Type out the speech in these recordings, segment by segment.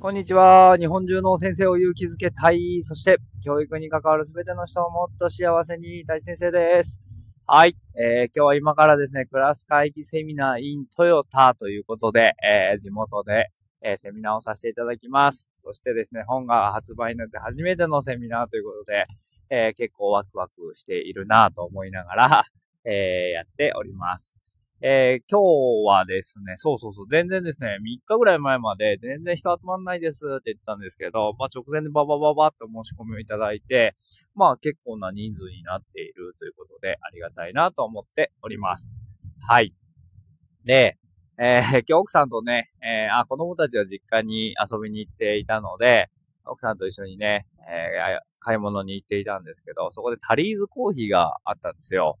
こんにちは。日本中の先生を勇気づけたい。そして、教育に関わるすべての人をもっと幸せにたい先生です。はい。えー、今日は今からですね、クラス会議セミナー in トヨタということで、えー、地元で、えー、セミナーをさせていただきます。そしてですね、本が発売になって初めてのセミナーということで、えー、結構ワクワクしているなと思いながら、えー、やっております。えー、今日はですね、そうそうそう、全然ですね、3日ぐらい前まで全然人集まんないですって言ったんですけど、まあ直前でババババッと申し込みをいただいて、まあ結構な人数になっているということでありがたいなと思っております。はい。で、えー、今日奥さんとね、えー、あ、子供たちは実家に遊びに行っていたので、奥さんと一緒にね、えー、買い物に行っていたんですけど、そこでタリーズコーヒーがあったんですよ。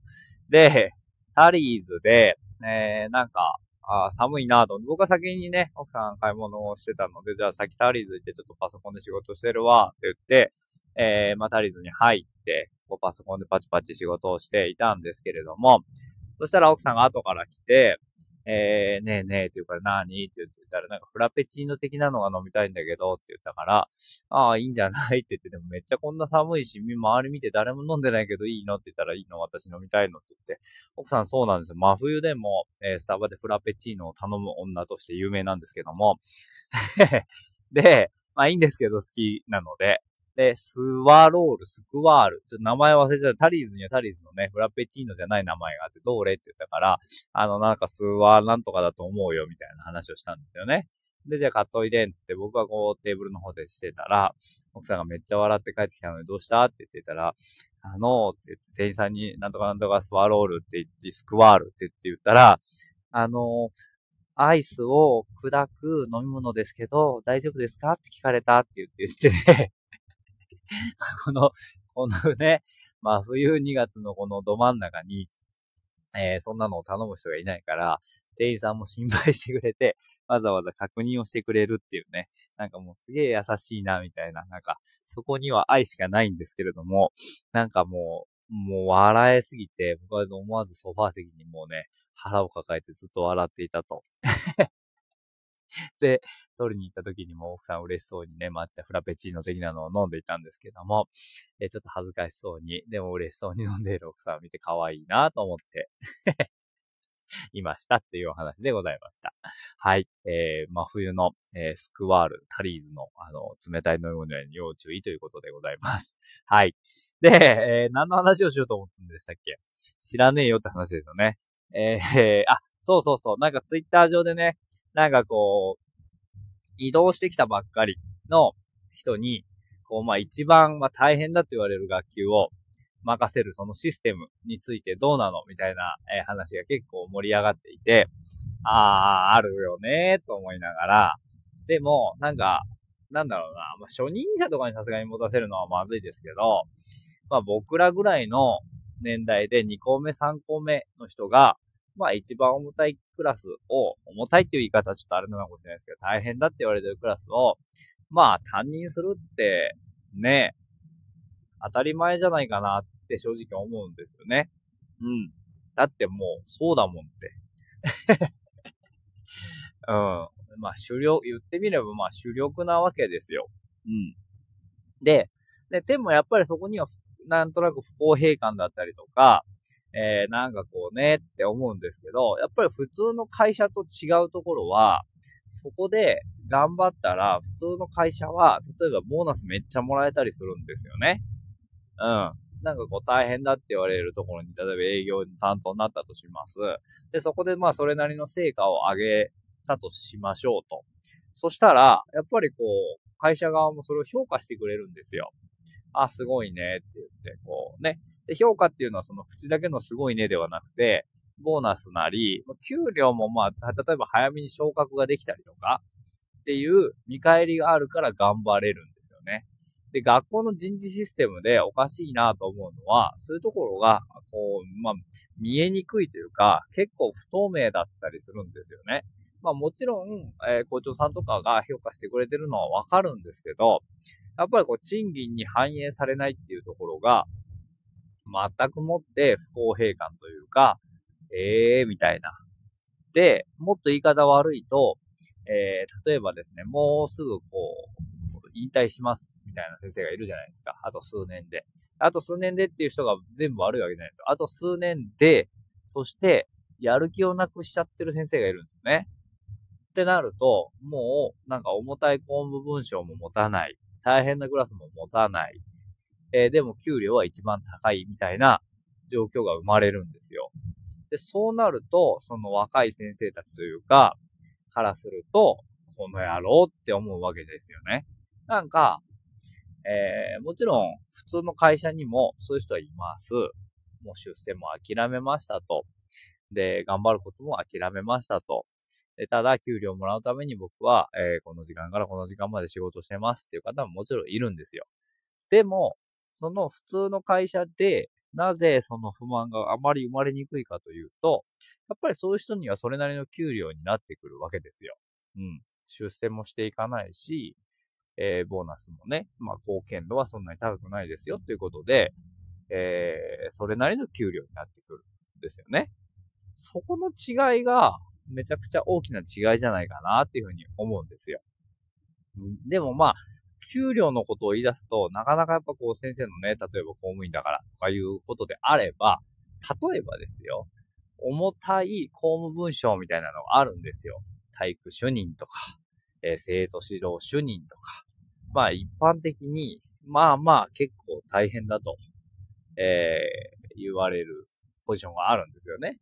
で、タリーズで、えー、なんか、あ寒いなと。僕は先にね、奥さん買い物をしてたので、じゃあ先タリーズ行ってちょっとパソコンで仕事してるわって言って、えー、まあ、タリーズに入って、こうパソコンでパチパチ仕事をしていたんですけれども、そしたら奥さんが後から来て、えー、ねえねえって言うから何って言ったら、なんかフラペチーノ的なのが飲みたいんだけどって言ったから、ああ、いいんじゃないって言って、でもめっちゃこんな寒いし、周り見て誰も飲んでないけどいいのって言ったらいいの私飲みたいのって言って、奥さんそうなんですよ。真冬でも、えー、スタバでフラペチーノを頼む女として有名なんですけども、で、まあいいんですけど好きなので、で、スワロール、スクワール。ちょっと名前忘れちゃった。タリーズにはタリーズのね、フラペチーノじゃない名前があって、どれって言ったから、あの、なんかスワーなんとかだと思うよ、みたいな話をしたんですよね。で、じゃあ買っといでんつって僕はこうテーブルの方でしてたら、奥さんがめっちゃ笑って帰ってきたのでどうしたって言ってたら、あのー、って言って店員さんになんとかなんとかスワロールって言って、スクワールって言って言ったら、あのー、アイスを砕く飲み物ですけど、大丈夫ですかって聞かれたって言って言ってね この、このね、まあ冬2月のこのど真ん中に、えー、そんなのを頼む人がいないから、店員さんも心配してくれて、わざわざ確認をしてくれるっていうね。なんかもうすげえ優しいな、みたいな。なんか、そこには愛しかないんですけれども、なんかもう、もう笑えすぎて、僕は思わずソファー席にもうね、腹を抱えてずっと笑っていたと。で、取りに行った時にも奥さん嬉しそうにね、待ってフラペチーノ的なのを飲んでいたんですけども、えちょっと恥ずかしそうに、でも嬉しそうに飲んでいる奥さんを見て可愛いなと思って いましたっていうお話でございました。はい。えー、真冬の、えー、スクワール、タリーズの、あの、冷たい飲み物に要注意ということでございます。はい。で、えー、何の話をしようと思ったんでしたっけ？知らねえよって話ですよね。えー、あ、そうそうそう。なんかツイッター上でね、なんかこう、移動してきたばっかりの人に、こう、まあ一番、まあ大変だと言われる学級を任せるそのシステムについてどうなのみたいな、え話が結構盛り上がっていて、ああ、あるよねと思いながら、でも、なんか、なんだろうな、まあ初任者とかにさすがに持たせるのはまずいですけど、まあ僕らぐらいの年代で2個目、3個目の人が、まあ一番重たいクラスを、重たいっていう言い方はちょっとあれなのかもしれないですけど、大変だって言われてるクラスを、まあ担任するって、ね、当たり前じゃないかなって正直思うんですよね。うん。だってもう、そうだもんって。うん。まあ、主力、言ってみればまあ主力なわけですよ。うん。で、で、でもやっぱりそこには、なんとなく不公平感だったりとか、えー、なんかこうねって思うんですけど、やっぱり普通の会社と違うところは、そこで頑張ったら、普通の会社は、例えばボーナスめっちゃもらえたりするんですよね。うん。なんかこう大変だって言われるところに、例えば営業担当になったとします。で、そこでまあそれなりの成果を上げたとしましょうと。そしたら、やっぱりこう、会社側もそれを評価してくれるんですよ。あ、すごいねって言って、こうね。で、評価っていうのはその口だけのすごいねではなくて、ボーナスなり、給料もまあ、例えば早めに昇格ができたりとか、っていう見返りがあるから頑張れるんですよね。で、学校の人事システムでおかしいなと思うのは、そういうところが、こう、まあ、見えにくいというか、結構不透明だったりするんですよね。まあもちろん、えー、校長さんとかが評価してくれてるのはわかるんですけど、やっぱりこう、賃金に反映されないっていうところが、全くもって不公平感というか、ええー、みたいな。で、もっと言い方悪いと、えー、例えばですね、もうすぐこう、引退します、みたいな先生がいるじゃないですか。あと数年で。あと数年でっていう人が全部悪いわけじゃないですよ。あと数年で、そして、やる気をなくしちゃってる先生がいるんですよね。ってなると、もう、なんか重たい公務文章も持たない。大変なクラスも持たない。えー、でも給料は一番高いみたいな状況が生まれるんですよ。で、そうなると、その若い先生たちというか、からすると、この野郎って思うわけですよね。なんか、えー、もちろん、普通の会社にもそういう人はいます。もう出世も諦めましたと。で、頑張ることも諦めましたと。でただ、給料をもらうために僕は、えー、この時間からこの時間まで仕事してますっていう方ももちろんいるんですよ。でも、その普通の会社で、なぜその不満があまり生まれにくいかというと、やっぱりそういう人にはそれなりの給料になってくるわけですよ。うん。出世もしていかないし、えー、ボーナスもね、まあ貢献度はそんなに高くないですよということで、えー、それなりの給料になってくるんですよね。そこの違いがめちゃくちゃ大きな違いじゃないかなっていうふうに思うんですよ。でもまあ、給料のことを言い出すと、なかなかやっぱこう先生のね、例えば公務員だからとかいうことであれば、例えばですよ、重たい公務文章みたいなのがあるんですよ。体育主任とか、えー、生徒指導主任とか。まあ一般的に、まあまあ結構大変だと、えー、言われるポジションがあるんですよね。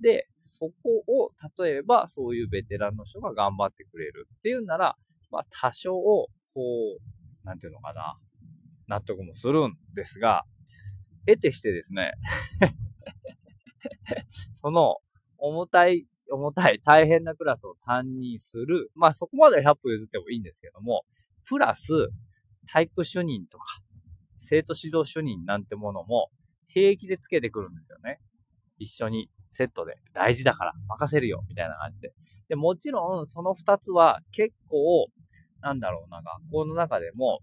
で、そこを、例えばそういうベテランの人が頑張ってくれるっていうなら、まあ多少、こう、なんていうのかな、納得もするんですが、得てしてですね その、重たい、重たい、大変なクラスを担任する。まあそこまで100歩譲ってもいいんですけども、プラス、体育主任とか、生徒指導主任なんてものも、平気でつけてくるんですよね。一緒にセットで大事だから任せるよ、みたいな感じで。で、もちろんその二つは結構、なんだろうな、学校の中でも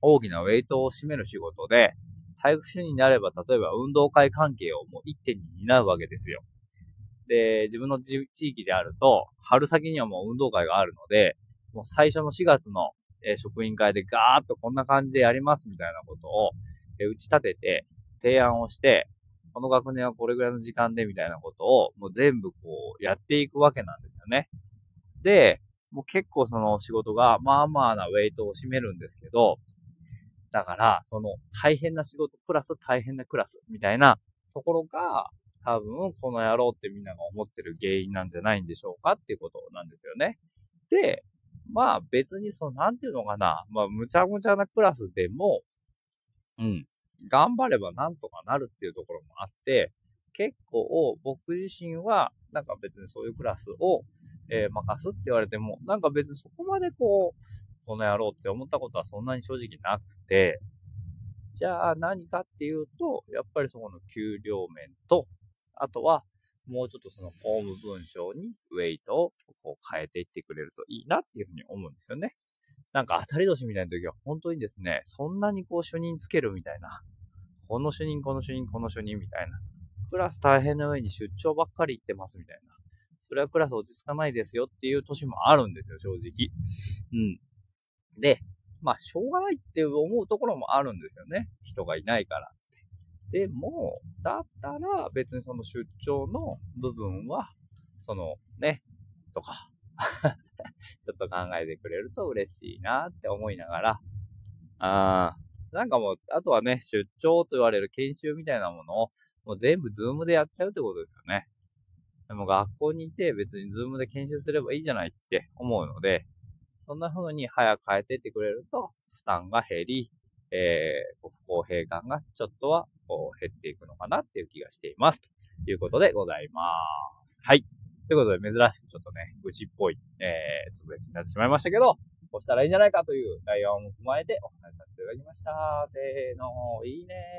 大きなウェイトを占める仕事で、体育主になれば、例えば運動会関係をもう一点に担うわけですよ。で、自分の地域であると、春先にはもう運動会があるので、もう最初の4月の、え職員会でガーッとこんな感じでやりますみたいなことを、え打ち立てて、提案をして、この学年はこれぐらいの時間でみたいなことをもう全部こうやっていくわけなんですよね。で、もう結構その仕事がまあまあなウェイトを占めるんですけど、だから、その大変な仕事プラス大変なクラスみたいなところが、多分この野郎ってみんなが思ってる原因なんじゃないんでしょうかっていうことなんですよね。で、まあ別にその、なんていうのかな、まあむちゃむちゃなクラスでも、うん、頑張ればなんとかなるっていうところもあって、結構僕自身は、なんか別にそういうクラスを、えー、任すって言われても、なんか別にそこまでこう、この野郎って思ったことはそんなに正直なくて、じゃあ何かっていうと、やっぱりそこの給料面と、あとはもうちょっとその公務文章にウェイトをこう変えていってくれるといいなっていうふうに思うんですよね。なんか当たり年みたいな時は本当にですね、そんなにこう主任つけるみたいな。この主任、この主任、この主任みたいな。クラス大変な上に出張ばっかり行ってますみたいな。それはクラス落ち着かないですよっていう年もあるんですよ、正直。うん。で、まあ、しょうがないって思うところもあるんですよね。人がいないからって。でも、だったら別にその出張の部分は、そのね、とか ちょっと考えてくれると嬉しいなって思いながら、あーなんかもう、あとはね、出張と言われる研修みたいなものを、もう全部ズームでやっちゃうってことですよね。でも学校にいて別にズームで研修すればいいじゃないって思うので、そんな風に早く変えてってくれると、負担が減り、えー、不公平感がちょっとはこう減っていくのかなっていう気がしています。ということでございます。はい。ということで、珍しくちょっとね、愚痴っぽい、えー、つぶやきになってしまいましたけど、こうしたらいいんじゃないかという内容も踏まえてお話しさせていただきました。せーの、いいね